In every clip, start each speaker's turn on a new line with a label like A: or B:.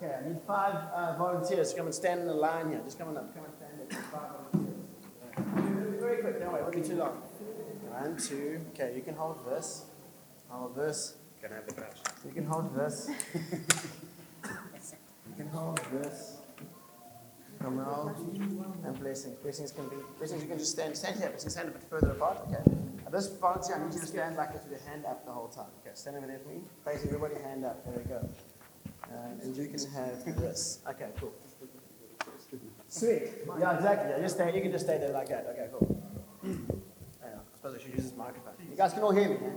A: Okay, I need five uh, volunteers to come and stand in the line here. Just come on up. Come and stand there. Five volunteers. It'll very quick. Don't worry. It won't be too long. One, two. Okay, you can hold this. Hold this.
B: Can I have the crutch?
A: You can hold this. you can hold this. Come out. And blessings. Blessings can be. Blessings, you can just stand. Stand here. Blessings, stand a bit further apart. Okay. Uh, this volunteer, I need you to stand like this with your hand up the whole time. Okay, stand over there for me. Facing everybody, hand up. There we go. Um, and you can have this. Okay, cool. Sweet. Yeah, exactly. Yeah, just stay. You can just stay there like that. Okay, cool. Yeah, I suppose I should use this microphone. You guys can all hear me. Yeah?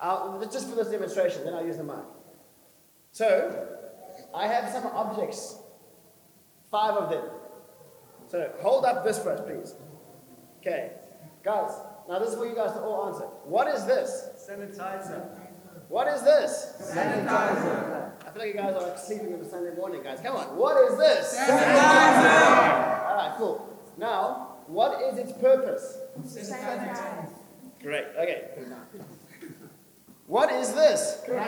A: I'll, just for this demonstration, then I'll use the mic. So, I have some objects, five of them. So, hold up this first, please. Okay, guys, now this is for you guys to all answer. What is this?
B: Sanitizer.
A: What is this?
B: Sanitizer.
A: I feel like you guys are like sleeping on a Sunday morning, guys. Come on, what is this?
B: Sanitizer.
A: All right, cool. Now, what is its purpose? Sanitizer. Great. Okay. What is this? Great.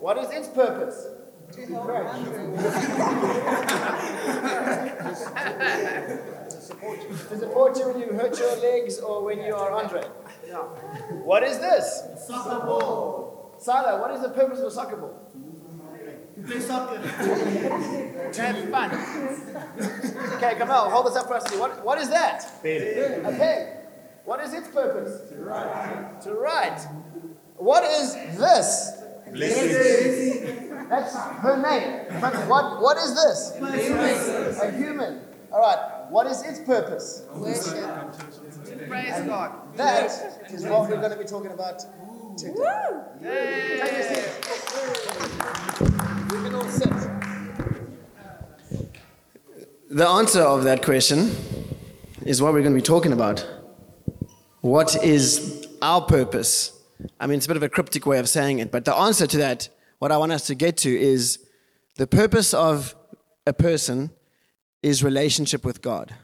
A: What is its purpose? To support you when you hurt your legs or when you are Andre. What is this?
B: Soccer ball.
A: Sala, what is the purpose of a soccer ball?
B: Play soccer.
A: To have fun. Okay, Kamal, hold this up for us. What, what is that?
B: Pen.
A: A pen. What is its purpose? To write. To write. What is this?
B: Blessings.
A: That's her name. But what, what is this? A human. All right. What is its purpose?
C: Praise God.
A: That is what we're going to be talking about today. Take a seat. You can all sit. The answer of that question is what we're going to be talking about. What is our purpose? I mean, it's a bit of a cryptic way of saying it, but the answer to that, what I want us to get to, is the purpose of a person is relationship with God.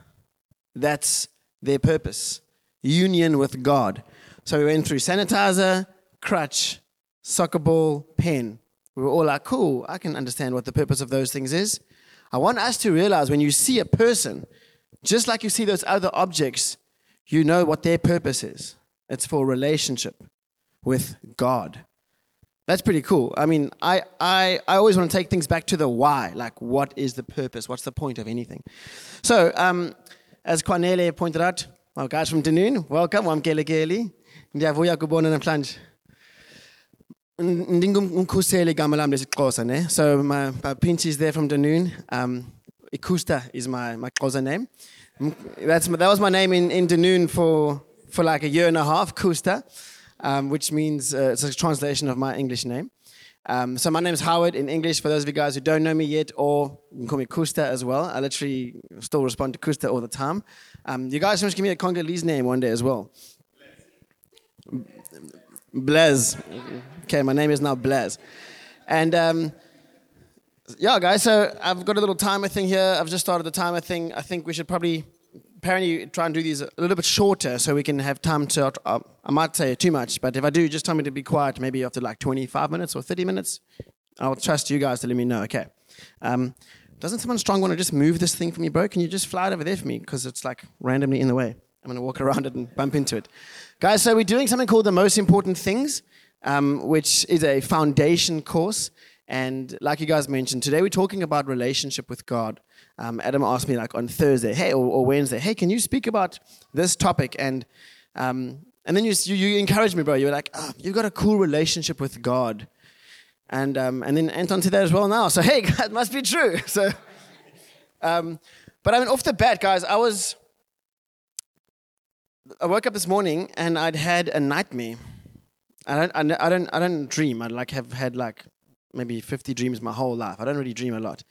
A: That's their purpose union with God. So we went through sanitizer, crutch, soccer ball, pen. We were all like, cool, I can understand what the purpose of those things is. I want us to realize when you see a person, just like you see those other objects, you know what their purpose is. It's for relationship with God. That's pretty cool. I mean, I, I, I always want to take things back to the why. Like, what is the purpose? What's the point of anything? So, um, as Cornelia pointed out, guys from Dunoon, welcome. Kele. Ndiyavuya kubona namhlanje. Ndingumkhuseli igama lami lesixhosa ne. So my, my Pinch is there from Dunoon. Um, Ikusta is my, my Xhosa name. That's, that was my name in, in Dunoon for, for like a year and a half, Kusta, um, which means uh, it's a translation of my English name. Um, so my name is Howard in English. For those of you guys who don't know me yet, or you can call me Kusta as well. I literally still respond to Kusta all the time. Um, you guys must give me a Congolese name one day as well. Blaise. Okay, my name is now Blaise. And um, yeah, guys, so I've got a little timer thing here. I've just started the timer thing. I think we should probably apparently try and do these a little bit shorter so we can have time to. Uh, I might say too much, but if I do, just tell me to be quiet maybe after like 25 minutes or 30 minutes. I'll trust you guys to let me know, okay? Um, doesn't someone strong want to just move this thing for me, bro? Can you just fly it over there for me? Because it's like randomly in the way. I'm going to walk around it and bump into it. Guys, so we're doing something called the most important things, um, which is a foundation course. And like you guys mentioned, today we're talking about relationship with God. Um, Adam asked me like on Thursday, hey, or, or Wednesday, hey, can you speak about this topic? And um, and then you, you you encouraged me, bro. You were like, oh, you've got a cool relationship with God. And um, and then Anton to that as well now. So hey, it must be true. So, um, but I mean, off the bat, guys, I was. I woke up this morning and I'd had a nightmare. I don't, I don't, I don't, dream. I like have had like maybe 50 dreams my whole life. I don't really dream a lot.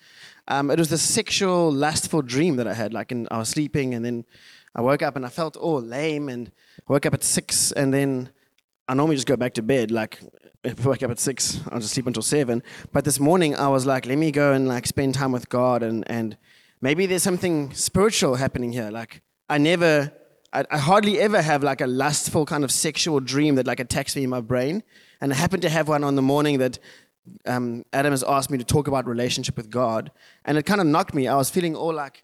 A: Um, it was this sexual, lustful dream that I had. Like, and I was sleeping and then I woke up and I felt all lame and woke up at six and then I normally just go back to bed. Like, wake up at six, I'll just sleep until seven. But this morning I was like, let me go and like spend time with God and, and maybe there's something spiritual happening here. Like, I never, I, I hardly ever have like a lustful kind of sexual dream that like attacks me in my brain. And I happened to have one on the morning that um, Adam has asked me to talk about relationship with God, and it kind of knocked me. I was feeling all like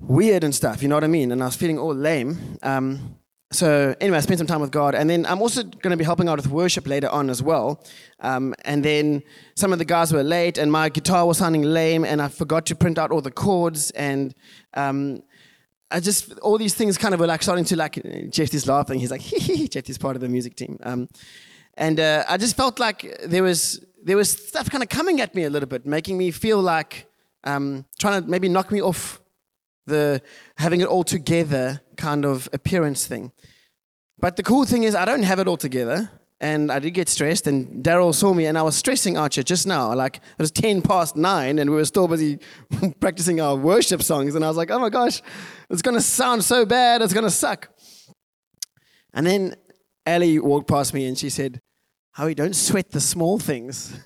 A: weird and stuff, you know what I mean? And I was feeling all lame. Um, so anyway, I spent some time with God, and then I'm also going to be helping out with worship later on as well. Um, and then some of the guys were late, and my guitar was sounding lame, and I forgot to print out all the chords, and um, I just all these things kind of were like starting to like. Jeff. Jeffy's laughing. He's like, hehehe, Jeffy's part of the music team, um, and uh, I just felt like there was there was stuff kind of coming at me a little bit, making me feel like um, trying to maybe knock me off the having it all together kind of appearance thing. But the cool thing is, I don't have it all together. And I did get stressed, and Daryl saw me, and I was stressing Archer just now. Like, it was 10 past nine, and we were still busy practicing our worship songs. And I was like, oh my gosh, it's going to sound so bad, it's going to suck. And then Ellie walked past me, and she said, Howie, don't sweat the small things.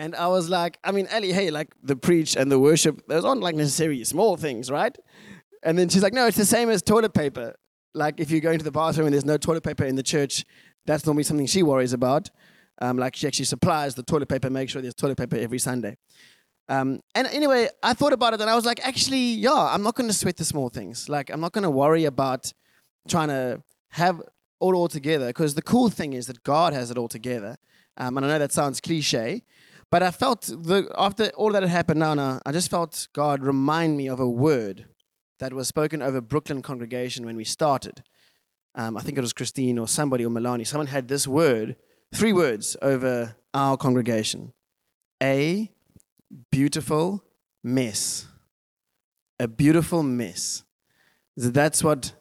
A: And I was like, I mean, Ellie, hey, like the preach and the worship, those aren't like necessarily small things, right? And then she's like, no, it's the same as toilet paper. Like if you go into the bathroom and there's no toilet paper in the church, that's normally something she worries about. Um, like she actually supplies the toilet paper, make sure there's toilet paper every Sunday. Um, and anyway, I thought about it and I was like, actually, yeah, I'm not going to sweat the small things. Like I'm not going to worry about trying to have all all together because the cool thing is that God has it all together. Um, and I know that sounds cliche, but I felt the, after all that had happened now, now, I just felt God remind me of a word that was spoken over Brooklyn congregation when we started. Um, I think it was Christine or somebody or Milani. Someone had this word, three words over our congregation. A beautiful mess. A beautiful mess. That's what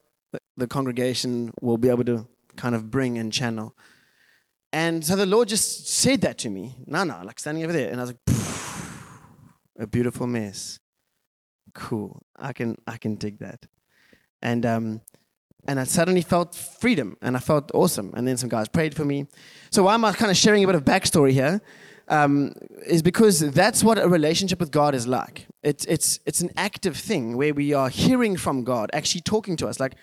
A: the congregation will be able to kind of bring and channel. And so the Lord just said that to me. No, like standing over there. And I was like, a beautiful mess. Cool. I can I can dig that. And um and I suddenly felt freedom and I felt awesome. And then some guys prayed for me. So why am I kind of sharing a bit of backstory here? Um, is because that's what a relationship with God is like. It's, it's, it's an active thing where we are hearing from God, actually talking to us. Like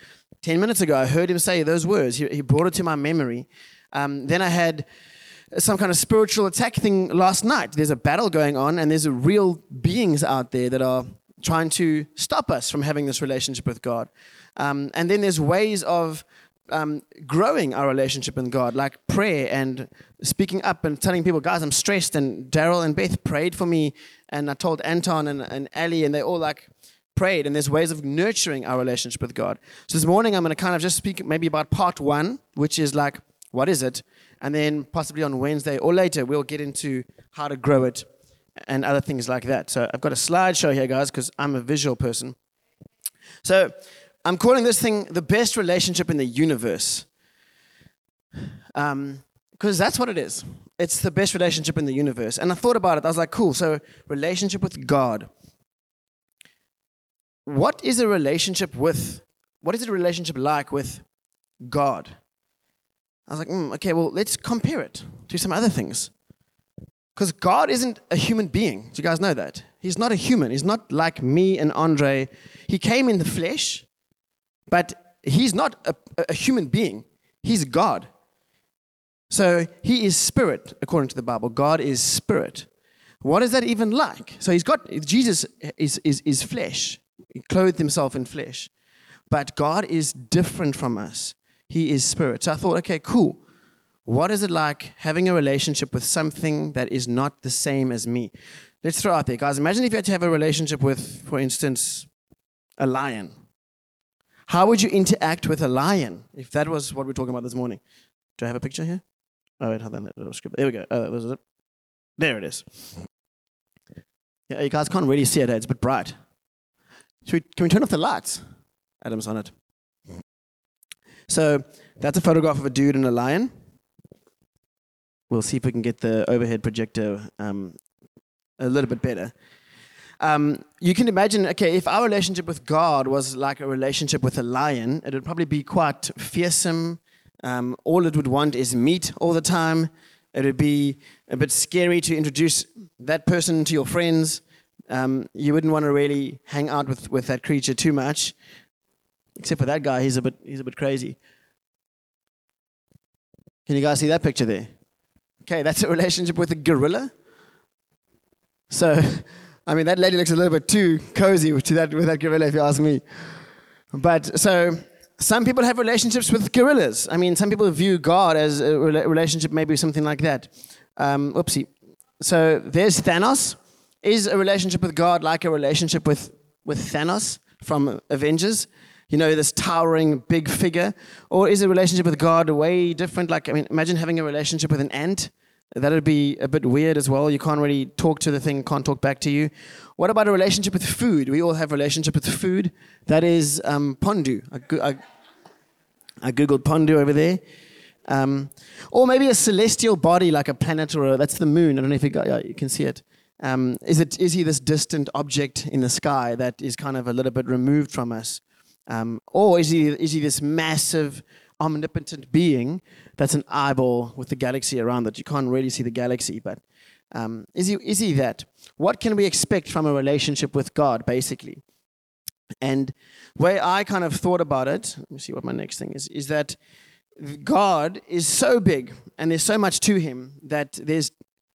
A: 10 minutes ago, I heard him say those words. He, he brought it to my memory. Um, then I had some kind of spiritual attack thing last night. There's a battle going on, and there's real beings out there that are trying to stop us from having this relationship with God. Um, and then there's ways of um, growing our relationship with God, like prayer and speaking up and telling people, guys, I'm stressed. And Daryl and Beth prayed for me, and I told Anton and, and Ali, and they all like prayed. And there's ways of nurturing our relationship with God. So this morning, I'm going to kind of just speak maybe about part one, which is like what is it? And then possibly on Wednesday or later, we'll get into how to grow it and other things like that. So I've got a slideshow here, guys, because I'm a visual person. So I'm calling this thing the best relationship in the universe. Because um, that's what it is. It's the best relationship in the universe. And I thought about it. I was like, cool. So, relationship with God. What is a relationship with, what is a relationship like with God? I was like, mm, okay, well, let's compare it to some other things. Because God isn't a human being. Do you guys know that? He's not a human. He's not like me and Andre. He came in the flesh, but he's not a, a human being. He's God. So he is spirit, according to the Bible. God is spirit. What is that even like? So he's got, Jesus is, is, is flesh. He clothed himself in flesh. But God is different from us. He is spirit. So I thought, okay, cool. What is it like having a relationship with something that is not the same as me? Let's throw out there, guys. Imagine if you had to have a relationship with, for instance, a lion. How would you interact with a lion if that was what we're talking about this morning? Do I have a picture here? Oh, wait, hold on. There we go. Oh, is it. There it is. Yeah, you guys can't really see it. It's a bit bright. We, can we turn off the lights? Adam's on it. So that's a photograph of a dude and a lion. We'll see if we can get the overhead projector um, a little bit better. Um, you can imagine, okay, if our relationship with God was like a relationship with a lion, it would probably be quite fearsome. Um, all it would want is meat all the time. It would be a bit scary to introduce that person to your friends. Um, you wouldn't want to really hang out with, with that creature too much. Except for that guy, he's a bit he's a bit crazy. Can you guys see that picture there? Okay, that's a relationship with a gorilla. So, I mean, that lady looks a little bit too cozy to that, with that gorilla, if you ask me. But so, some people have relationships with gorillas. I mean, some people view God as a rela- relationship, maybe something like that. Um, oopsie. So, there's Thanos. Is a relationship with God like a relationship with, with Thanos from Avengers? You know, this towering big figure? Or is a relationship with God way different? Like, I mean, imagine having a relationship with an ant. That would be a bit weird as well. You can't really talk to the thing, can't talk back to you. What about a relationship with food? We all have relationship with food. That is um, pondu. I, I googled pondu over there. Um, or maybe a celestial body like a planet or a, that's the moon. I don't know if you, got, yeah, you can see it. Um, is it. Is he this distant object in the sky that is kind of a little bit removed from us? Um, or is he, is he this massive, omnipotent being that's an eyeball with the galaxy around that? You can't really see the galaxy, but um, is, he, is he that? What can we expect from a relationship with God, basically? And way I kind of thought about it, let me see what my next thing is, is that God is so big and there's so much to him that there's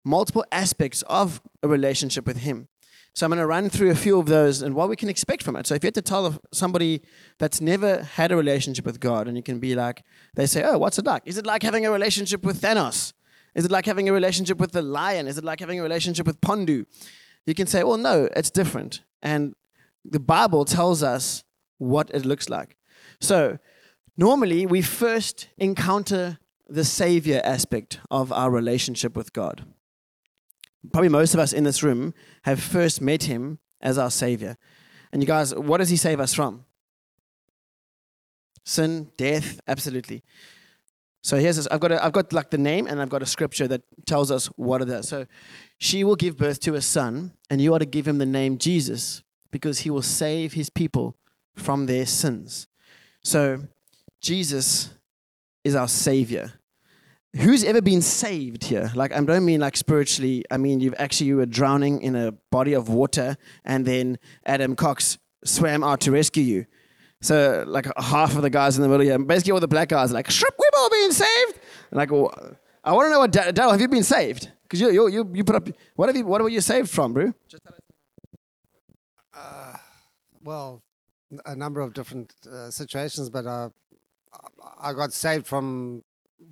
A: multiple aspects of a relationship with him. So I'm going to run through a few of those and what we can expect from it. So if you had to tell somebody that's never had a relationship with God, and you can be like, they say, "Oh, what's it like? Is it like having a relationship with Thanos? Is it like having a relationship with the lion? Is it like having a relationship with Pondu?" You can say, "Well, no, it's different." And the Bible tells us what it looks like. So normally we first encounter the savior aspect of our relationship with God probably most of us in this room have first met him as our savior. And you guys, what does he save us from? Sin, death, absolutely. So here's this. I've got a, I've got like the name and I've got a scripture that tells us what it is. So she will give birth to a son, and you are to give him the name Jesus because he will save his people from their sins. So Jesus is our savior. Who's ever been saved here? Like, I don't mean like spiritually. I mean, you've actually, you were drowning in a body of water, and then Adam Cox swam out to rescue you. So, like, half of the guys in the middle here, basically all the black guys, are like, we've all been saved. And like, I want to know what, Da- Daryl, have you been saved? Because you, you, you, you put up, what have you, what were you saved from, bro?
D: well, a number of different uh, situations, but uh, I got saved from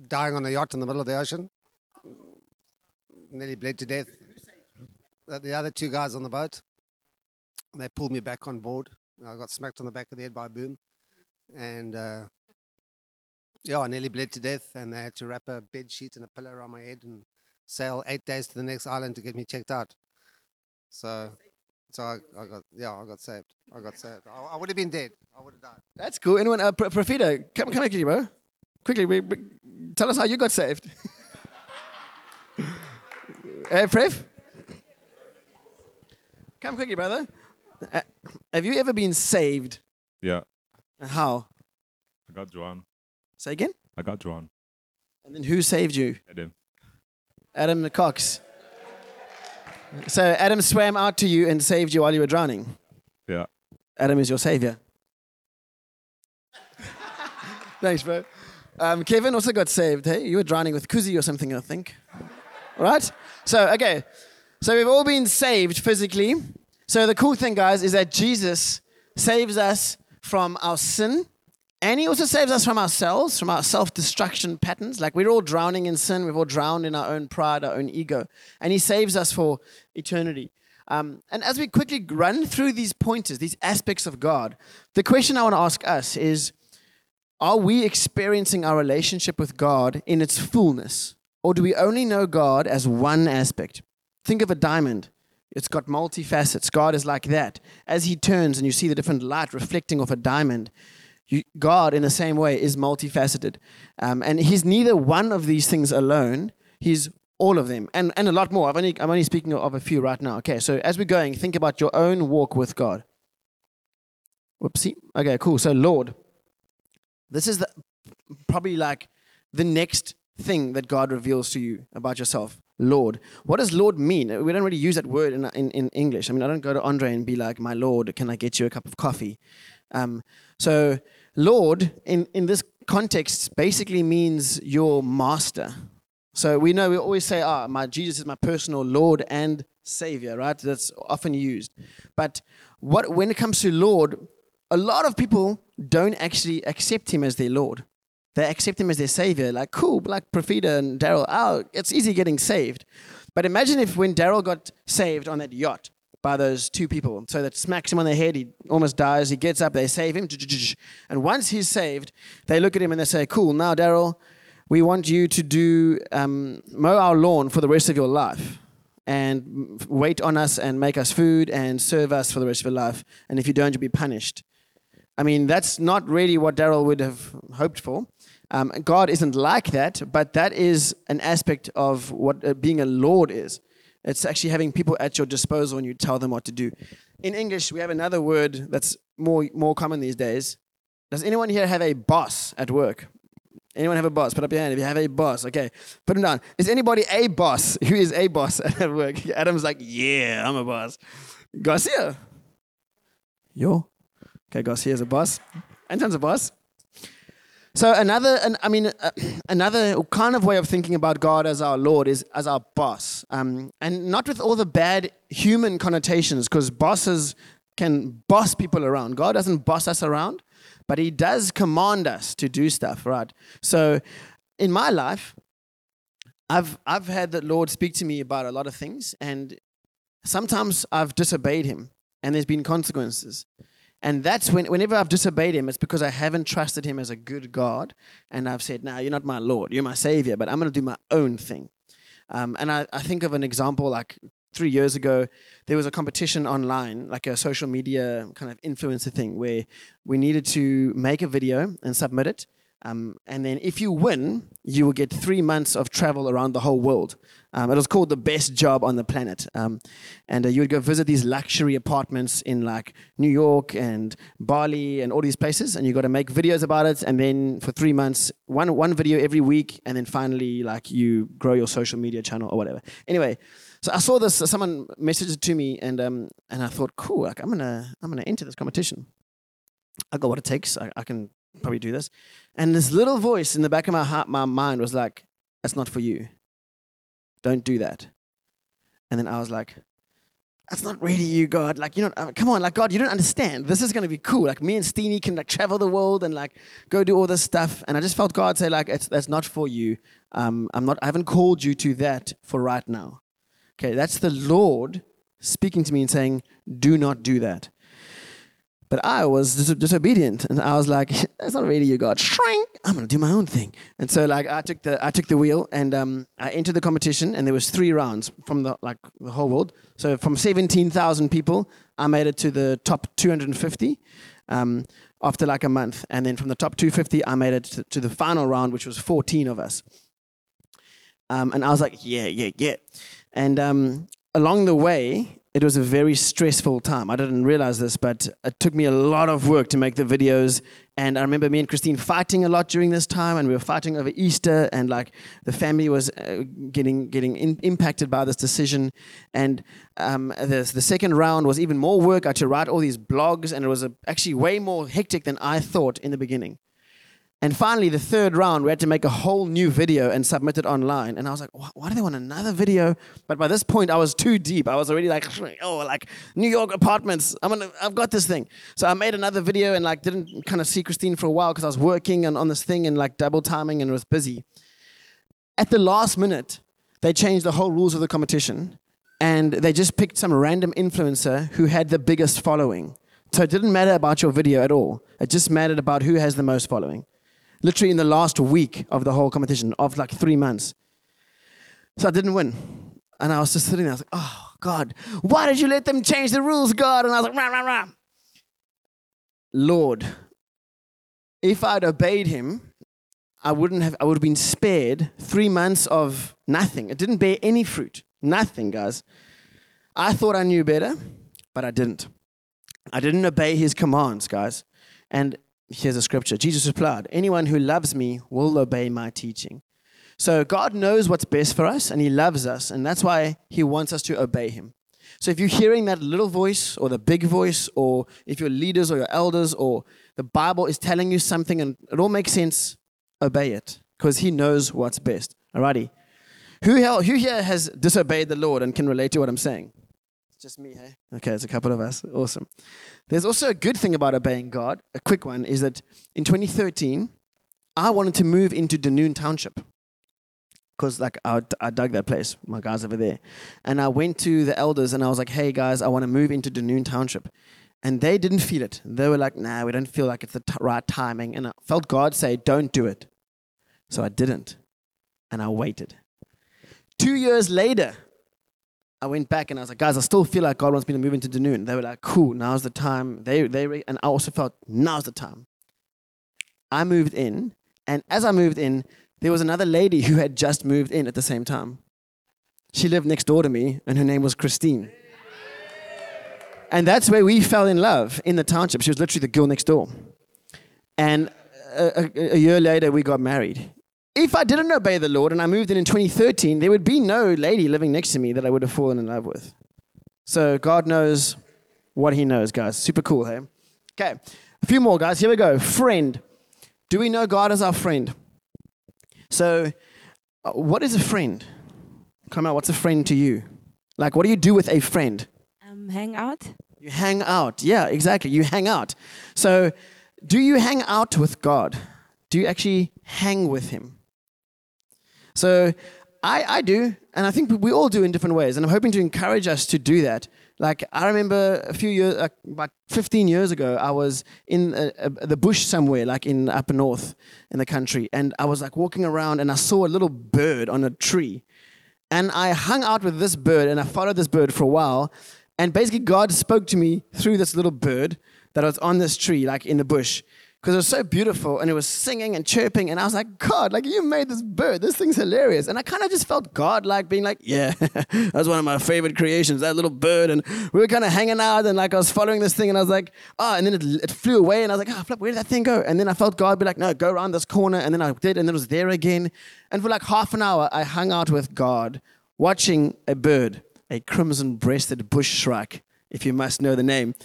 D: dying on a yacht in the middle of the ocean. Nearly bled to death. The other two guys on the boat, they pulled me back on board. I got smacked on the back of the head by a boom, and uh, yeah, I nearly bled to death. And they had to wrap a bed sheet and a pillow around my head and sail eight days to the next island to get me checked out. So, so I, I got yeah, I got saved. I got saved. I, I would have been dead. I would have died.
A: That's cool. Anyone, uh, Pro- come, come here, bro. Quickly, we, we- tell us how you got saved. hey, Prev? Come quickly, brother. Uh, have you ever been saved?
E: Yeah,
A: How?
E: I got drawn.
A: Say again?
E: I got drawn.
A: And then who saved you?
E: Adam.
A: Adam Cox. So Adam swam out to you and saved you while you were drowning.
E: Yeah.
A: Adam is your savior. Thanks, bro. Um, Kevin also got saved. Hey, you were drowning with Kuzi or something, I think. Right? So, okay. So we've all been saved physically. So the cool thing, guys, is that Jesus saves us from our sin. And he also saves us from ourselves, from our self destruction patterns. Like we're all drowning in sin, we've all drowned in our own pride, our own ego. And he saves us for eternity. Um, and as we quickly run through these pointers, these aspects of God, the question I want to ask us is Are we experiencing our relationship with God in its fullness? Or do we only know God as one aspect? Think of a diamond. It's got multifacets. God is like that. As he turns and you see the different light reflecting off a diamond, you, God, in the same way, is multifaceted. Um, and He's neither one of these things alone, He's all of them, and, and a lot more. I've only, I'm only speaking of a few right now. Okay, so as we're going, think about your own walk with God. Whoopsie. Okay, cool. So, Lord, this is the, probably like the next thing that God reveals to you about yourself. Lord. What does Lord mean? We don't really use that word in, in, in English. I mean, I don't go to Andre and be like, my Lord, can I get you a cup of coffee? Um, so, Lord, in, in this context, basically means your master. So we know we always say, "Ah, my Jesus is my personal Lord and Savior," right? That's often used. But what when it comes to Lord, a lot of people don't actually accept Him as their Lord. They accept Him as their Savior. Like, cool, like Profita and Daryl. Oh, it's easy getting saved. But imagine if when Daryl got saved on that yacht by those two people, so that smacks him on the head, he almost dies. He gets up, they save him, and once he's saved, they look at him and they say, "Cool, now Daryl." we want you to do um, mow our lawn for the rest of your life and wait on us and make us food and serve us for the rest of your life. And if you don't, you'll be punished. I mean, that's not really what Daryl would have hoped for. Um, God isn't like that, but that is an aspect of what uh, being a Lord is. It's actually having people at your disposal and you tell them what to do. In English, we have another word that's more, more common these days. Does anyone here have a boss at work? Anyone have a boss? Put up your hand if you have a boss. Okay, put him down. Is anybody a boss? Who is a boss at work? Adam's like, yeah, I'm a boss. Garcia. Yo. Okay, Garcia's a boss. Anton's a boss. So another, an, I mean, uh, another kind of way of thinking about God as our Lord is as our boss, um, and not with all the bad human connotations, because bosses can boss people around. God doesn't boss us around but he does command us to do stuff, right? So in my life, I've I've had the Lord speak to me about a lot of things, and sometimes I've disobeyed him, and there's been consequences. And that's when, whenever I've disobeyed him, it's because I haven't trusted him as a good God. And I've said, No, you're not my Lord, you're my Savior, but I'm going to do my own thing. Um, and I, I think of an example like three years ago, there was a competition online, like a social media kind of influencer thing, where we needed to make a video and submit it. Um, and then if you win, you will get three months of travel around the whole world. Um, it was called the best job on the planet. Um, and uh, you would go visit these luxury apartments in like New York and Bali and all these places. And you got to make videos about it. And then for three months, one, one video every week. And then finally, like you grow your social media channel or whatever. Anyway, so I saw this. Someone messaged it to me, and um, and I thought, cool. Like I'm gonna I'm gonna enter this competition. I got what it takes. I, I can probably do this. And this little voice in the back of my heart, my mind was like, "That's not for you. Don't do that." And then I was like, "That's not really you, God. Like you know, uh, come on, like God, you don't understand. This is gonna be cool. Like me and Steenie can like travel the world and like go do all this stuff." And I just felt God say, "Like that's not for you. Um, I'm not. I haven't called you to that for right now." Okay, that's the Lord speaking to me and saying, do not do that. But I was dis- disobedient, and I was like, "That's not really you, God. Shrink! I'm gonna do my own thing." And so, like, I took the I took the wheel, and um, I entered the competition, and there was three rounds from the like the whole world. So from 17,000 people, I made it to the top 250 um, after like a month, and then from the top 250, I made it to, to the final round, which was 14 of us. Um, and I was like, "Yeah, yeah, yeah." And um, along the way, it was a very stressful time. I didn't realize this, but it took me a lot of work to make the videos. And I remember me and Christine fighting a lot during this time, and we were fighting over Easter, and like the family was uh, getting getting in, impacted by this decision. And um, the, the second round was even more work. I had to write all these blogs, and it was a, actually way more hectic than I thought in the beginning. And finally, the third round, we had to make a whole new video and submit it online. And I was like, why do they want another video? But by this point, I was too deep. I was already like, oh, like New York apartments. I'm gonna, I've got this thing. So I made another video and like didn't kind of see Christine for a while because I was working on, on this thing and like double timing and was busy. At the last minute, they changed the whole rules of the competition and they just picked some random influencer who had the biggest following. So it didn't matter about your video at all. It just mattered about who has the most following literally in the last week of the whole competition, of like three months. So I didn't win. And I was just sitting there, I was like, oh, God, why did you let them change the rules, God? And I was like, rah, rah, rah. Lord, if I'd obeyed him, I wouldn't have, I would have been spared three months of nothing. It didn't bear any fruit. Nothing, guys. I thought I knew better, but I didn't. I didn't obey his commands, guys. And here's a scripture Jesus replied, Anyone who loves me will obey my teaching. So God knows what's best for us and He loves us, and that's why He wants us to obey Him. So if you're hearing that little voice or the big voice, or if your leaders or your elders or the Bible is telling you something and it all makes sense, obey it because He knows what's best. Alrighty. Who, who here has disobeyed the Lord and can relate to what I'm saying? Just me, hey? Okay, it's a couple of us. Awesome. There's also a good thing about obeying God. A quick one is that in 2013, I wanted to move into Dunoon Township because like I, I dug that place, my guys over there, and I went to the elders and I was like, "Hey guys, I want to move into Dunoon Township," and they didn't feel it. They were like, "Nah, we don't feel like it's the t- right timing," and I felt God say, "Don't do it," so I didn't, and I waited. Two years later, I went back and I was like, "Guys, I still feel like God wants me to move into Dunoon." They were like, "Cool, now's the time." They they re- and I also felt now's the time. I moved in, and as I moved in, there was another lady who had just moved in at the same time. She lived next door to me, and her name was Christine. And that's where we fell in love in the township. She was literally the girl next door. And a, a, a year later, we got married. If I didn't obey the Lord and I moved in in 2013, there would be no lady living next to me that I would have fallen in love with. So God knows what He knows, guys. Super cool, hey? Okay, a few more, guys. Here we go. Friend. Do we know God as our friend? So, uh, what is a friend? Come on, what's a friend to you? Like, what do you do with a friend?
F: Um, hang out.
A: You hang out. Yeah, exactly. You hang out. So, do you hang out with God? Do you actually hang with Him? So, I, I do, and I think we all do in different ways. And I'm hoping to encourage us to do that. Like, I remember a few years, like about 15 years ago, I was in a, a, the bush somewhere, like in up north in the country. And I was like walking around and I saw a little bird on a tree. And I hung out with this bird and I followed this bird for a while. And basically, God spoke to me through this little bird that was on this tree, like in the bush, because it was so beautiful and it was singing and chirping. And I was like, God, like you made this bird. This thing's hilarious. And I kind of just felt God like being like, yeah, that's one of my favorite creations, that little bird. And we were kind of hanging out and like I was following this thing and I was like, oh, and then it, it flew away. And I was like, oh, flip, where did that thing go? And then I felt God be like, no, go around this corner. And then I did, and then it was there again. And for like half an hour, I hung out with God watching a bird, a crimson breasted bush shrike, if you must know the name.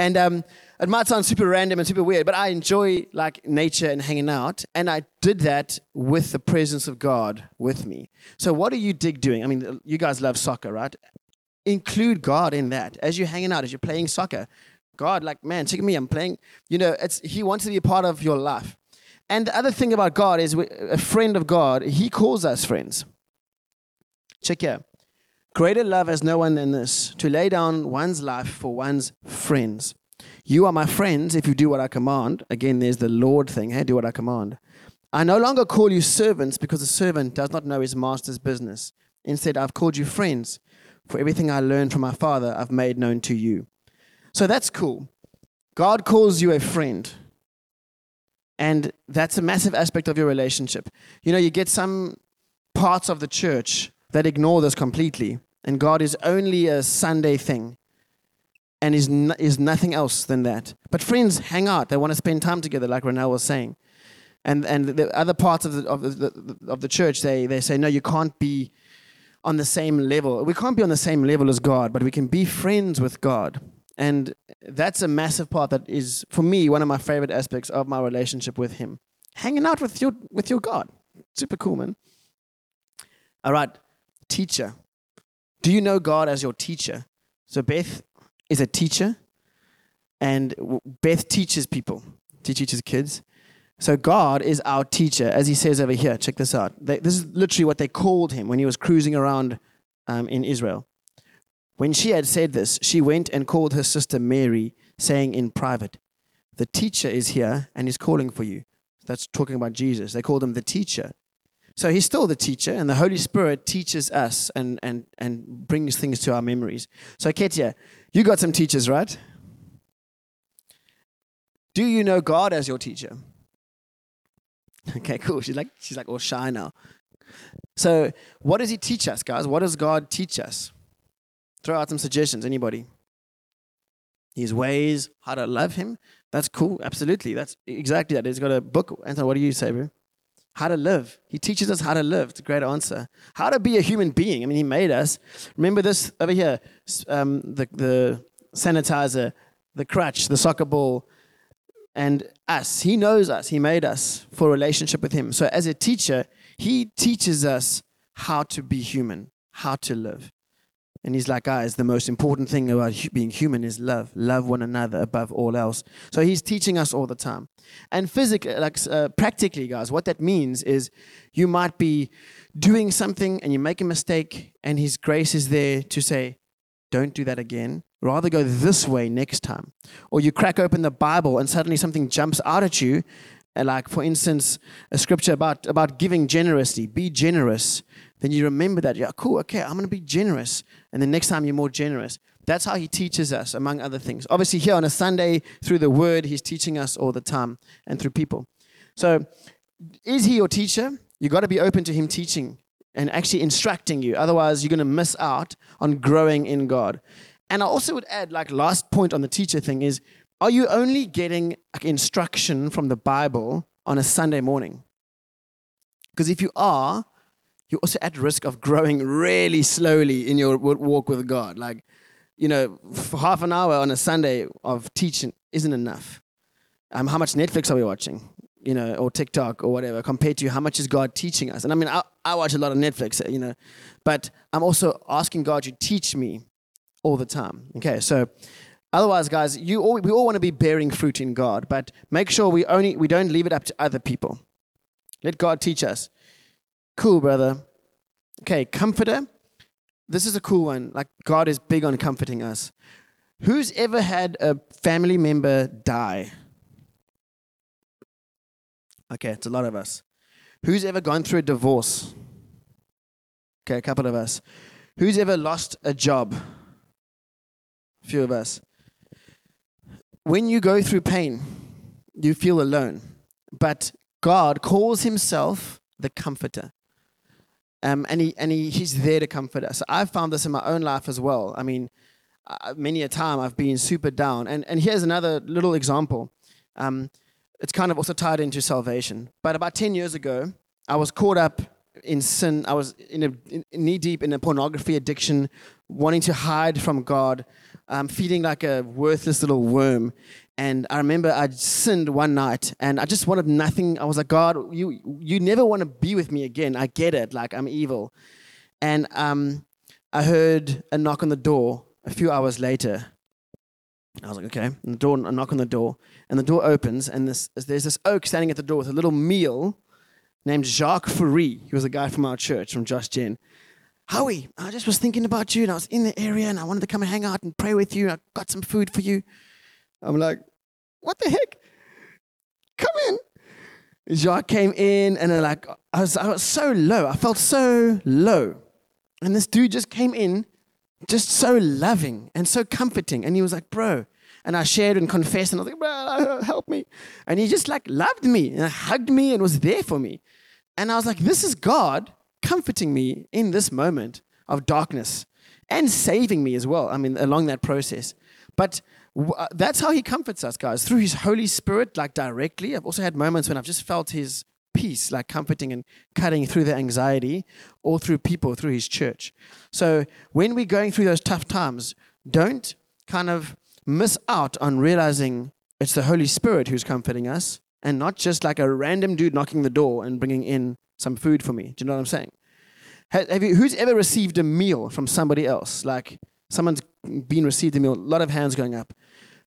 A: And um, it might sound super random and super weird, but I enjoy like nature and hanging out. And I did that with the presence of God with me. So, what do you dig doing? I mean, you guys love soccer, right? Include God in that as you're hanging out, as you're playing soccer. God, like, man, check me, I'm playing. You know, it's He wants to be a part of your life. And the other thing about God is, a friend of God, He calls us friends. Check here. Greater love has no one than this to lay down one's life for one's friends. You are my friends if you do what I command. Again, there's the Lord thing. Hey, do what I command. I no longer call you servants because a servant does not know his master's business. Instead, I've called you friends. For everything I learned from my Father, I've made known to you. So that's cool. God calls you a friend. And that's a massive aspect of your relationship. You know, you get some parts of the church that ignore this completely. And God is only a Sunday thing and is, n- is nothing else than that. But friends hang out. They want to spend time together, like Renelle was saying. And, and the other parts of the, of the, of the church, they, they say, no, you can't be on the same level. We can't be on the same level as God, but we can be friends with God. And that's a massive part that is, for me, one of my favorite aspects of my relationship with Him. Hanging out with your, with your God. Super cool, man. All right, teacher. Do you know God as your teacher? So Beth is a teacher, and Beth teaches people. She teaches kids. So God is our teacher, as he says over here. Check this out. This is literally what they called him when he was cruising around um, in Israel. When she had said this, she went and called her sister Mary, saying in private, The teacher is here and he's calling for you. That's talking about Jesus. They called him the teacher. So he's still the teacher, and the Holy Spirit teaches us and, and, and brings things to our memories. So, Ketia, you got some teachers, right? Do you know God as your teacher? Okay, cool. She's like, she's like all shy now. So, what does he teach us, guys? What does God teach us? Throw out some suggestions. Anybody? His ways, how to love him. That's cool. Absolutely. That's exactly that. He's got a book. Anton, what do you say, bro? How to live. He teaches us how to live. It's a great answer. How to be a human being. I mean, he made us. Remember this over here um, the, the sanitizer, the crutch, the soccer ball, and us. He knows us. He made us for a relationship with him. So, as a teacher, he teaches us how to be human, how to live. And he's like, guys, the most important thing about being human is love. Love one another above all else. So he's teaching us all the time. And physically, like uh, practically, guys, what that means is you might be doing something and you make a mistake, and his grace is there to say, don't do that again. Rather go this way next time. Or you crack open the Bible and suddenly something jumps out at you. Like, for instance, a scripture about, about giving generously. Be generous. Then you remember that. Yeah, cool. Okay, I'm going to be generous. And then next time you're more generous. That's how he teaches us, among other things. Obviously, here on a Sunday, through the word, he's teaching us all the time and through people. So, is he your teacher? You've got to be open to him teaching and actually instructing you. Otherwise, you're going to miss out on growing in God. And I also would add, like, last point on the teacher thing is are you only getting instruction from the Bible on a Sunday morning? Because if you are, you're also at risk of growing really slowly in your walk with God. Like, you know, half an hour on a Sunday of teaching isn't enough. Um, how much Netflix are we watching? You know, or TikTok or whatever, compared to how much is God teaching us? And I mean, I, I watch a lot of Netflix, you know, but I'm also asking God to teach me all the time. Okay, so otherwise, guys, you all, we all want to be bearing fruit in God, but make sure we only we don't leave it up to other people. Let God teach us. Cool, brother. Okay, comforter. This is a cool one. Like God is big on comforting us. Who's ever had a family member die? Okay, it's a lot of us. Who's ever gone through a divorce? Okay, a couple of us. Who's ever lost a job? A few of us. When you go through pain, you feel alone. But God calls himself the comforter. Um, and he, and he, he's there to comfort us. I've found this in my own life as well. I mean, uh, many a time I've been super down. And, and here's another little example. Um, it's kind of also tied into salvation. But about 10 years ago, I was caught up in sin. I was in a, in, knee deep in a pornography addiction, wanting to hide from God, um, feeling like a worthless little worm. And I remember I sinned one night and I just wanted nothing. I was like, God, you, you never want to be with me again. I get it. Like, I'm evil. And um, I heard a knock on the door a few hours later. I was like, okay. And the door, a knock on the door, and the door opens, and this, there's this oak standing at the door with a little meal named Jacques Fourie. He was a guy from our church, from Just Jen. Howie, I just was thinking about you, and I was in the area, and I wanted to come and hang out and pray with you. I got some food for you. I'm like, what the heck? Come in. Jacques came in, and I like, I was, I was so low. I felt so low, and this dude just came in just so loving and so comforting. And he was like, bro. And I shared and confessed, and I was like, bro, help me. And he just like loved me and hugged me and was there for me. And I was like, this is God comforting me in this moment of darkness and saving me as well. I mean, along that process. But Uh, that's how he comforts us, guys, through his Holy Spirit, like directly. I've also had moments when I've just felt his peace, like comforting and cutting through the anxiety, or through people, through his church. So when we're going through those tough times, don't kind of miss out on realizing it's the Holy Spirit who's comforting us and not just like a random dude knocking the door and bringing in some food for me. Do you know what I'm saying? Have you, who's ever received a meal from somebody else? Like someone's been received a meal, a lot of hands going up.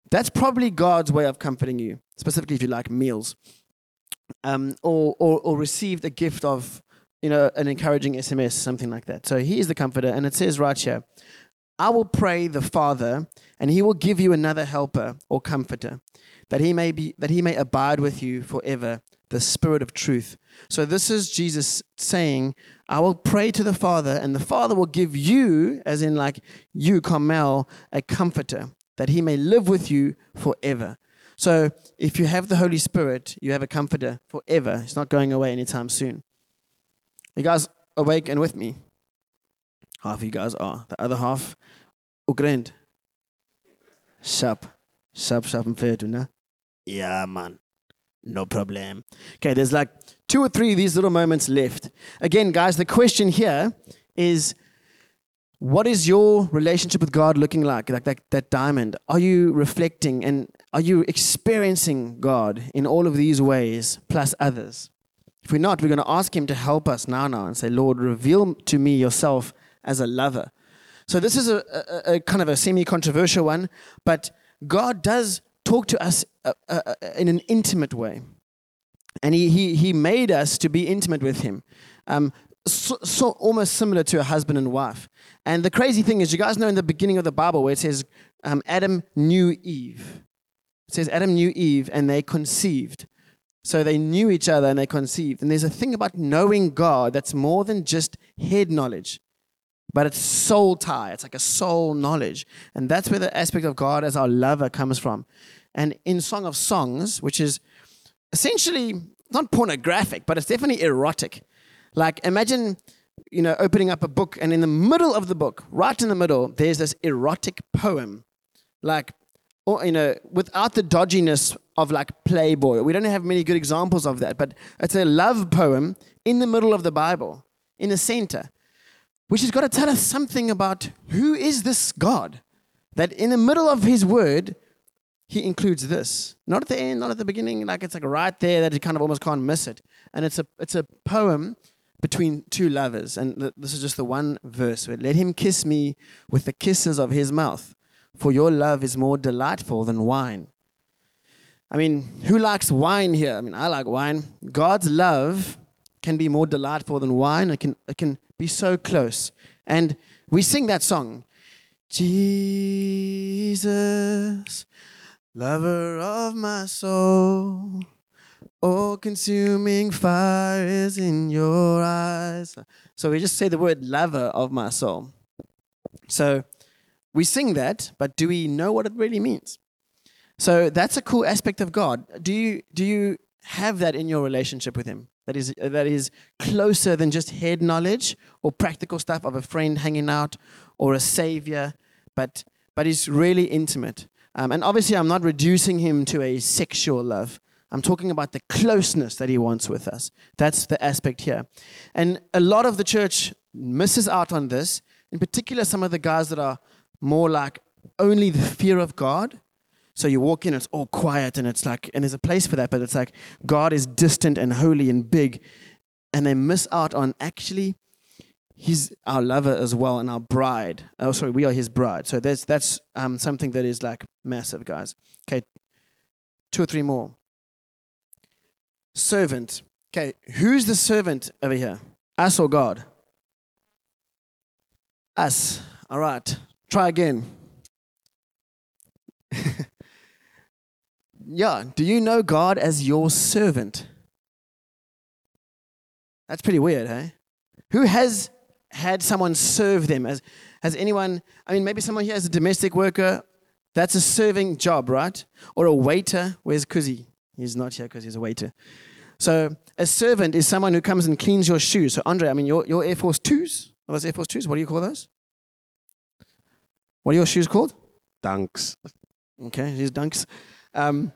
A: That's probably God's way of comforting you, specifically if you like meals um, or, or, or received a gift of, you know, an encouraging SMS, something like that. So he is the comforter. And it says right here, I will pray the Father, and he will give you another helper or comforter, that he may be that he may abide with you forever, the Spirit of truth. So this is Jesus saying, I will pray to the Father, and the Father will give you, as in like you, Carmel, a comforter, that he may live with you forever. So if you have the Holy Spirit, you have a comforter forever. It's not going away anytime soon. You guys awake and with me? Half of you guys are. The other half, ugrend. Sharp. Sharp, sharp and fair? Yeah, man. No problem. Okay, there's like two or three of these little moments left. Again, guys, the question here is what is your relationship with God looking like? Like that, that diamond. Are you reflecting and are you experiencing God in all of these ways plus others? If we're not, we're going to ask Him to help us now, now, and say, Lord, reveal to me yourself as a lover. So this is a, a, a kind of a semi-controversial one, but God does talk to us uh, uh, uh, in an intimate way, and He He He made us to be intimate with Him. Um, so, so almost similar to a husband and wife. And the crazy thing is, you guys know in the beginning of the Bible where it says um, Adam knew Eve. It says Adam knew Eve and they conceived. So they knew each other and they conceived. And there's a thing about knowing God that's more than just head knowledge, but it's soul tie. It's like a soul knowledge. And that's where the aspect of God as our lover comes from. And in Song of Songs, which is essentially not pornographic, but it's definitely erotic. Like imagine, you know, opening up a book and in the middle of the book, right in the middle, there's this erotic poem. Like, or, you know, without the dodginess of like Playboy. We don't have many good examples of that, but it's a love poem in the middle of the Bible, in the center, which has got to tell us something about who is this God that in the middle of his word, he includes this. Not at the end, not at the beginning, like it's like right there that you kind of almost can't miss it. And it's a it's a poem between two lovers. And th- this is just the one verse where let him kiss me with the kisses of his mouth, for your love is more delightful than wine. I mean, who likes wine here? I mean, I like wine. God's love can be more delightful than wine. It can, it can be so close. And we sing that song Jesus, lover of my soul. All consuming fire is in your eyes. So we just say the word lover of my soul. So we sing that, but do we know what it really means? So that's a cool aspect of God. Do you do you have that in your relationship with him? That is that is closer than just head knowledge or practical stuff of a friend hanging out or a savior, but but is really intimate. Um, and obviously, I'm not reducing him to a sexual love. I'm talking about the closeness that he wants with us. That's the aspect here. And a lot of the church misses out on this, in particular, some of the guys that are more like only the fear of God. So you walk in, it's all quiet, and it's like, and there's a place for that, but it's like God is distant and holy and big. And they miss out on actually, He's our lover as well and our bride. Oh, sorry, we are His bride. So that's, that's um, something that is like massive, guys. Okay, two or three more servant. Okay, who's the servant over here? Us or God? Us. All right. Try again. yeah, do you know God as your servant? That's pretty weird, hey? Who has had someone serve them? Has, has anyone, I mean, maybe someone here is a domestic worker. That's a serving job, right? Or a waiter. Where's Kuzi? He's not here because he's a waiter. So a servant is someone who comes and cleans your shoes. So Andre, I mean, your, your Air Force 2s, are those Air Force 2s? What do you call those? What are your shoes called?
D: Dunks.
A: Okay, these dunks. Um,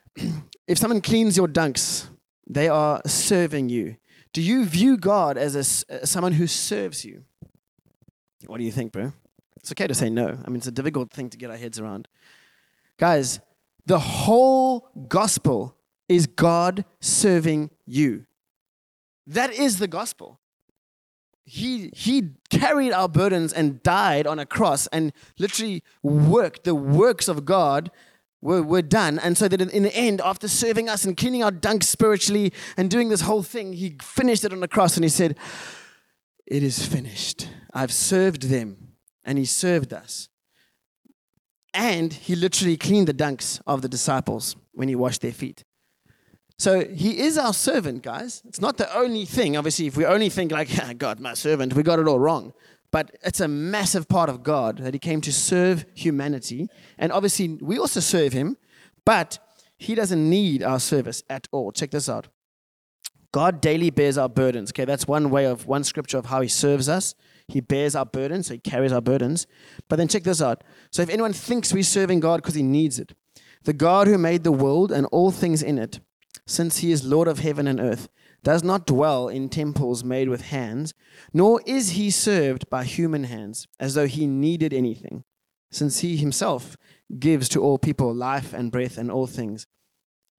A: if someone cleans your dunks, they are serving you. Do you view God as a, as uh, someone who serves you? What do you think, bro? It's okay to say no. I mean, it's a difficult thing to get our heads around. Guys, the whole gospel is God serving you. That is the gospel. He, he carried our burdens and died on a cross and literally worked. The works of God were, were done. And so that in the end, after serving us and cleaning our dunks spiritually and doing this whole thing, he finished it on the cross and he said, It is finished. I've served them. And he served us. And he literally cleaned the dunks of the disciples when he washed their feet. So he is our servant, guys. It's not the only thing. Obviously, if we only think like, yeah, God, my servant, we got it all wrong. But it's a massive part of God that he came to serve humanity. And obviously, we also serve him, but he doesn't need our service at all. Check this out. God daily bears our burdens. Okay, that's one way of one scripture of how he serves us. He bears our burdens, so he carries our burdens. But then check this out. So if anyone thinks we're serving God because he needs it, the God who made the world and all things in it, since he is Lord of heaven and earth, does not dwell in temples made with hands, nor is he served by human hands, as though he needed anything, since he himself gives to all people life and breath and all things.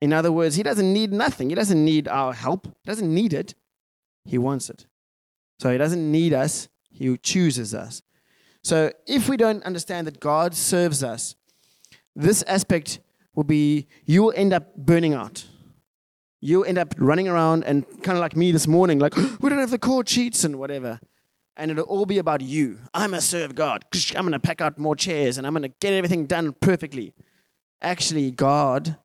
A: In other words, He doesn't need nothing. He doesn't need our help. He doesn't need it. He wants it. So He doesn't need us. He chooses us. So if we don't understand that God serves us, this aspect will be you will end up burning out. You'll end up running around and kind of like me this morning, like, we don't have the core cheats and whatever. And it'll all be about you. I'm going to serve God. I'm going to pack out more chairs and I'm going to get everything done perfectly. Actually, God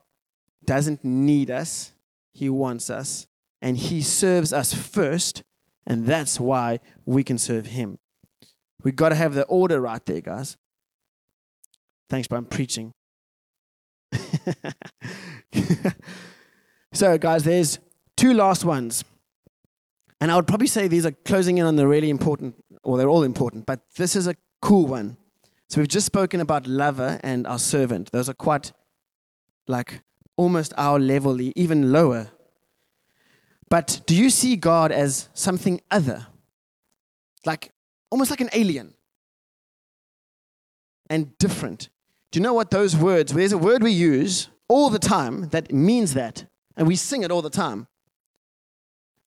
A: doesn't need us, He wants us. And He serves us first. And that's why we can serve Him. We've got to have the order right there, guys. Thanks, but I'm preaching. so, guys, there's two last ones. And I would probably say these are closing in on the really important, or they're all important, but this is a cool one. So, we've just spoken about lover and our servant. Those are quite like almost our level, even lower. But do you see God as something other? Like almost like an alien and different. Do you know what those words, there's a word we use all the time that means that, and we sing it all the time.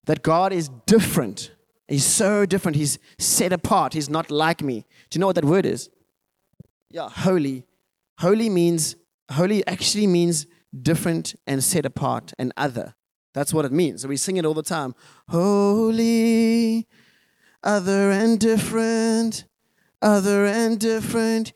A: That God is different. He's so different. He's set apart. He's not like me. Do you know what that word is? Yeah, holy. Holy means, holy actually means different and set apart and other. That's what it means. So we sing it all the time. Holy, other and different, other and different.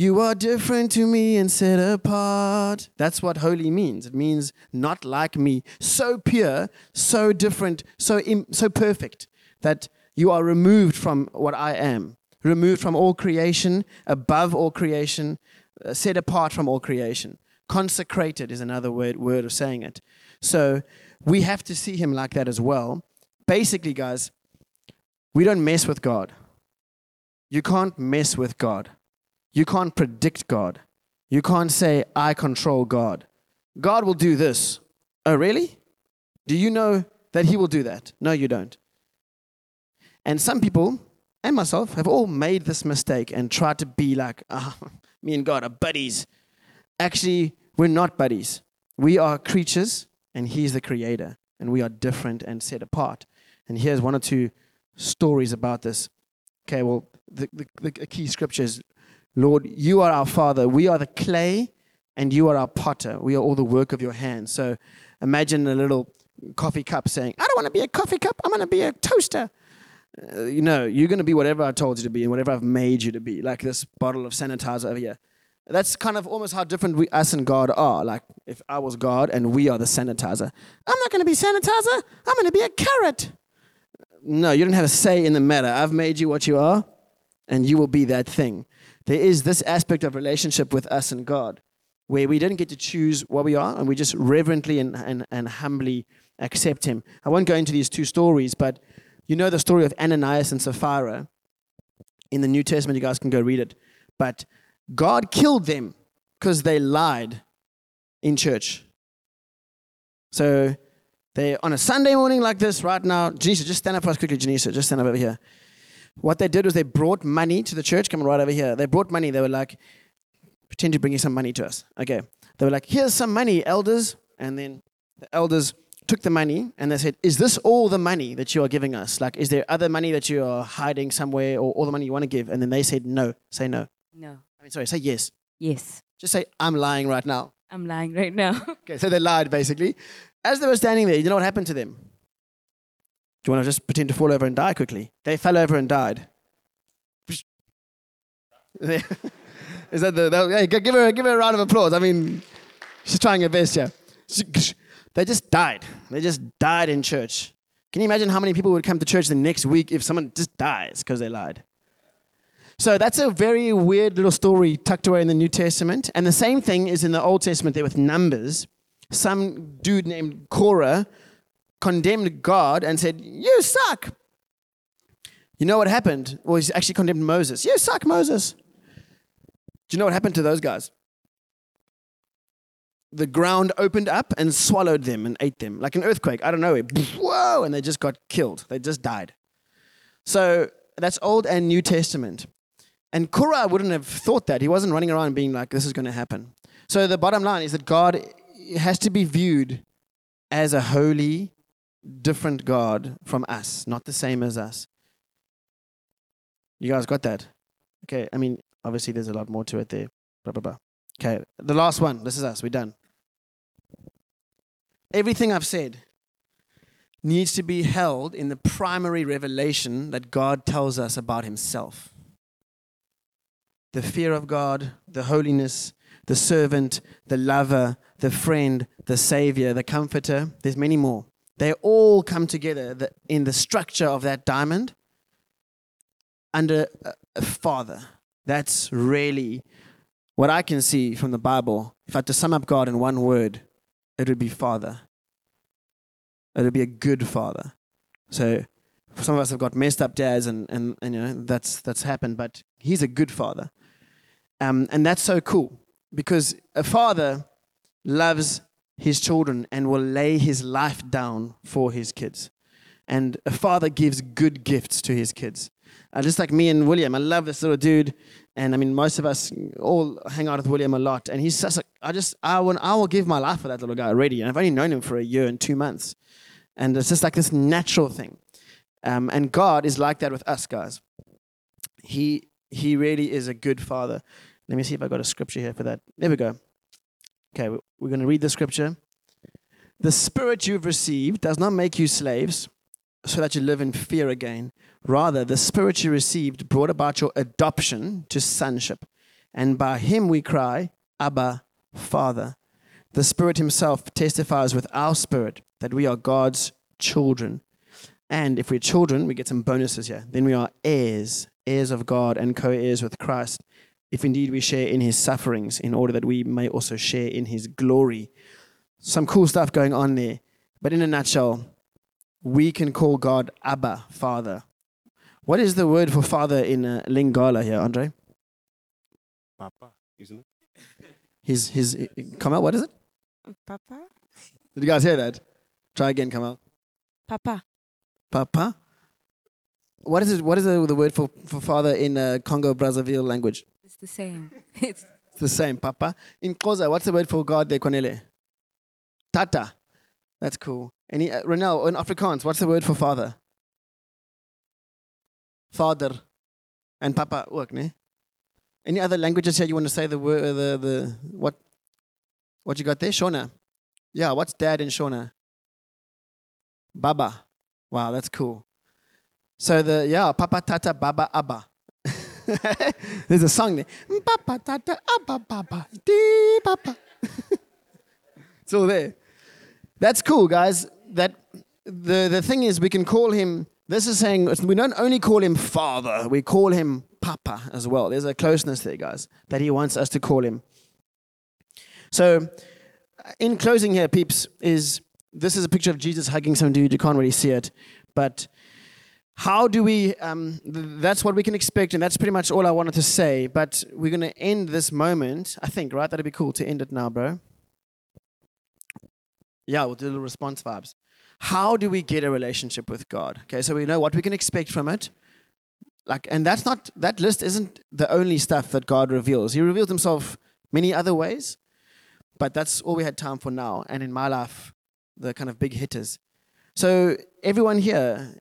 A: You are different to me and set apart. That's what holy means. It means not like me, so pure, so different, so Im- so perfect that you are removed from what I am, removed from all creation, above all creation, uh, set apart from all creation. Consecrated is another word word of saying it. So we have to see him like that as well. Basically, guys, we don't mess with God. You can't mess with God. You can't predict God. You can't say, I control God. God will do this. Oh, really? Do you know that He will do that? No, you don't. And some people, and myself, have all made this mistake and tried to be like, ah, me and God are buddies. Actually, we're not buddies. We are creatures, and He's the creator, and we are different and set apart. And here's one or two stories about this. Okay, well, the, the, the key scripture is Lord, you are our Father. We are the clay, and you are our potter. We are all the work of your hands. So imagine a little coffee cup saying, I don't want to be a coffee cup. I'm going to be a toaster. Uh, you know, you're going to be whatever I told you to be and whatever I've made you to be, like this bottle of sanitizer over here. That's kind of almost how different we, us and God are. Like, if I was God and we are the sanitizer, I'm not going to be sanitizer. I'm going to be a carrot. No, you don't have a say in the matter. I've made you what you are, and you will be that thing there is this aspect of relationship with us and God where we didn't get to choose what we are and we just reverently and, and, and humbly accept Him. I won't go into these two stories, but you know the story of Ananias and Sapphira in the New Testament. You guys can go read it. But God killed them because they lied in church. So they on a Sunday morning like this right now. Janisa, just stand up for us quickly, Janisa. Just stand up over here. What they did was they brought money to the church. Come right over here. They brought money. They were like, pretend to bring you some money to us. Okay. They were like, here's some money, elders. And then the elders took the money and they said, Is this all the money that you are giving us? Like, is there other money that you are hiding somewhere or all the money you want to give? And then they said, No. Say no.
F: No.
A: I mean, sorry, say yes.
F: Yes.
A: Just say, I'm lying right now.
F: I'm lying right now.
A: Okay, so they lied basically. As they were standing there, you know what happened to them? Do you want to just pretend to fall over and die quickly? They fell over and died. Is that the, hey, give her, give her a round of applause. I mean, she's trying her best here. They just died. They just died in church. Can you imagine how many people would come to church the next week if someone just dies because they lied? So that's a very weird little story tucked away in the New Testament. And the same thing is in the Old Testament there with Numbers. Some dude named Korah condemned God and said, You suck. You know what happened? Well, he actually condemned Moses. You suck, Moses. Do you know what happened to those guys? The ground opened up and swallowed them and ate them like an earthquake. I don't know. It, whoa! And they just got killed. They just died. So that's Old and New Testament. And Korah wouldn't have thought that. He wasn't running around being like, this is going to happen. So the bottom line is that God has to be viewed as a holy, different God from us, not the same as us. You guys got that? Okay, I mean, obviously there's a lot more to it there. Blah, blah, blah. Okay, the last one. This is us. We're done. Everything I've said needs to be held in the primary revelation that God tells us about Himself the fear of God, the holiness, the servant, the lover, the friend, the savior, the comforter. There's many more. They all come together in the structure of that diamond under a father. That's really what I can see from the Bible. If I had to sum up God in one word, it would be father. It would be a good father. So some of us have got messed up dads and, and, and you know that's that's happened, but he's a good father. Um, and that's so cool because a father loves his children and will lay his life down for his kids. And a father gives good gifts to his kids. Uh, just like me and William, I love this little dude. And I mean, most of us all hang out with William a lot. And he's just like, I just, I will, I will give my life for that little guy already. And I've only known him for a year and two months. And it's just like this natural thing. Um, and God is like that with us, guys. He, he really is a good father. Let me see if I got a scripture here for that. There we go. Okay, we're going to read the scripture. The spirit you've received does not make you slaves so that you live in fear again. Rather, the spirit you received brought about your adoption to sonship. And by him we cry, Abba, Father. The Spirit Himself testifies with our spirit that we are God's children. And if we're children, we get some bonuses here. Then we are heirs, heirs of God and co heirs with Christ if indeed we share in his sufferings, in order that we may also share in his glory. Some cool stuff going on there. But in a nutshell, we can call God Abba, Father. What is the word for father in uh, Lingala here, Andre?
E: Papa, isn't it?
A: His, his, come out, what is it?
F: Papa?
A: Did you guys hear that? Try again, come out.
F: Papa.
A: Papa? What is it? What is the, the word for, for father in uh, Congo Brazzaville language?
F: The same. It's
A: the same, Papa. In Xhosa, what's the word for God there, Cornele? Tata. That's cool. Any uh, Renel, in Afrikaans, what's the word for father? Father. And Papa work, ne? Any other languages here you want to say the word, the, the, what, what you got there? Shona. Yeah, what's dad in Shona? Baba. Wow, that's cool. So the, yeah, Papa, Tata, Baba, Abba. There's a song there. It's all there. That's cool, guys. That the, the thing is, we can call him. This is saying we don't only call him father, we call him papa as well. There's a closeness there, guys, that he wants us to call him. So, in closing here, peeps, is this is a picture of Jesus hugging some dude. You can't really see it, but how do we um, that's what we can expect and that's pretty much all i wanted to say but we're going to end this moment i think right? That'd be cool to end it now bro. Yeah we'll do the response vibes. How do we get a relationship with god? Okay so we know what we can expect from it. Like and that's not that list isn't the only stuff that god reveals. He reveals himself many other ways but that's all we had time for now and in my life the kind of big hitters. So everyone here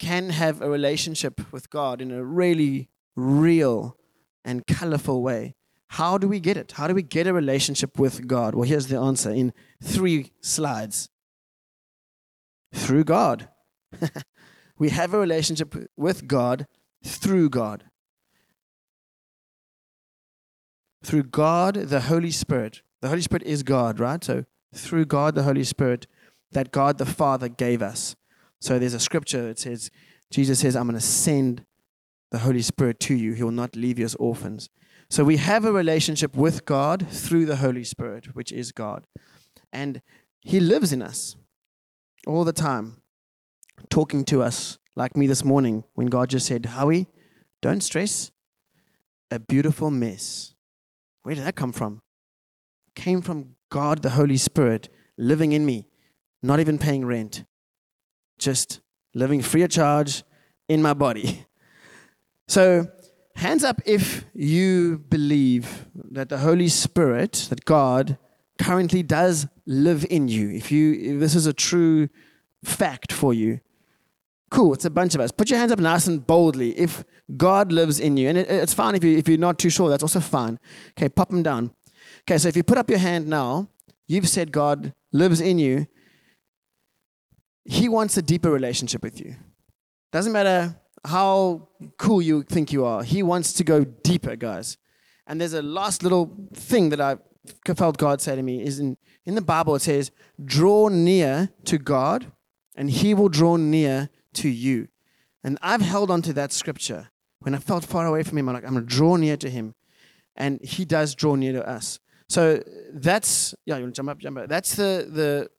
A: can have a relationship with God in a really real and colorful way. How do we get it? How do we get a relationship with God? Well, here's the answer in three slides. Through God. we have a relationship with God through God. Through God, the Holy Spirit. The Holy Spirit is God, right? So through God, the Holy Spirit, that God the Father gave us. So there's a scripture that says, Jesus says, I'm going to send the Holy Spirit to you. He will not leave you as orphans. So we have a relationship with God through the Holy Spirit, which is God. And He lives in us all the time, talking to us, like me this morning when God just said, Howie, don't stress. A beautiful mess. Where did that come from? came from God, the Holy Spirit, living in me, not even paying rent just living free of charge in my body. So, hands up if you believe that the Holy Spirit, that God currently does live in you, if you if this is a true fact for you, cool. It's a bunch of us. Put your hands up nice and boldly. If God lives in you, and it, it's fine if you if you're not too sure. That's also fine. Okay, pop them down. Okay, so if you put up your hand now, you've said God lives in you. He wants a deeper relationship with you. Doesn't matter how cool you think you are. He wants to go deeper, guys. And there's a last little thing that I felt God say to me is in, in the Bible it says, draw near to God and he will draw near to you. And I've held on to that scripture. When I felt far away from him, I'm like, I'm gonna draw near to him. And he does draw near to us. So that's yeah, you want to jump up, jump up. That's the the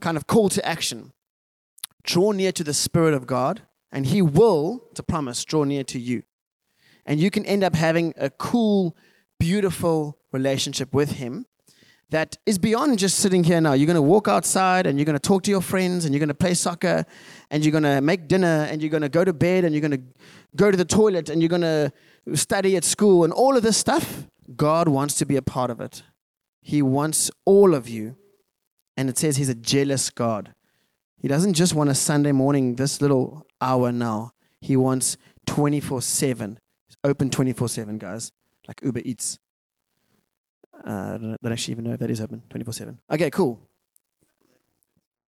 A: kind of call to action. Draw near to the Spirit of God, and He will, to promise, draw near to you. And you can end up having a cool, beautiful relationship with Him that is beyond just sitting here now. You're going to walk outside and you're going to talk to your friends and you're going to play soccer and you're going to make dinner and you're going to go to bed and you're going to go to the toilet and you're going to study at school and all of this stuff. God wants to be a part of it. He wants all of you. And it says He's a jealous God. He doesn't just want a Sunday morning, this little hour now. He wants 24 7. Open 24 7, guys, like Uber Eats. Uh, I don't, actually even know if that is open 24 7. Okay, cool.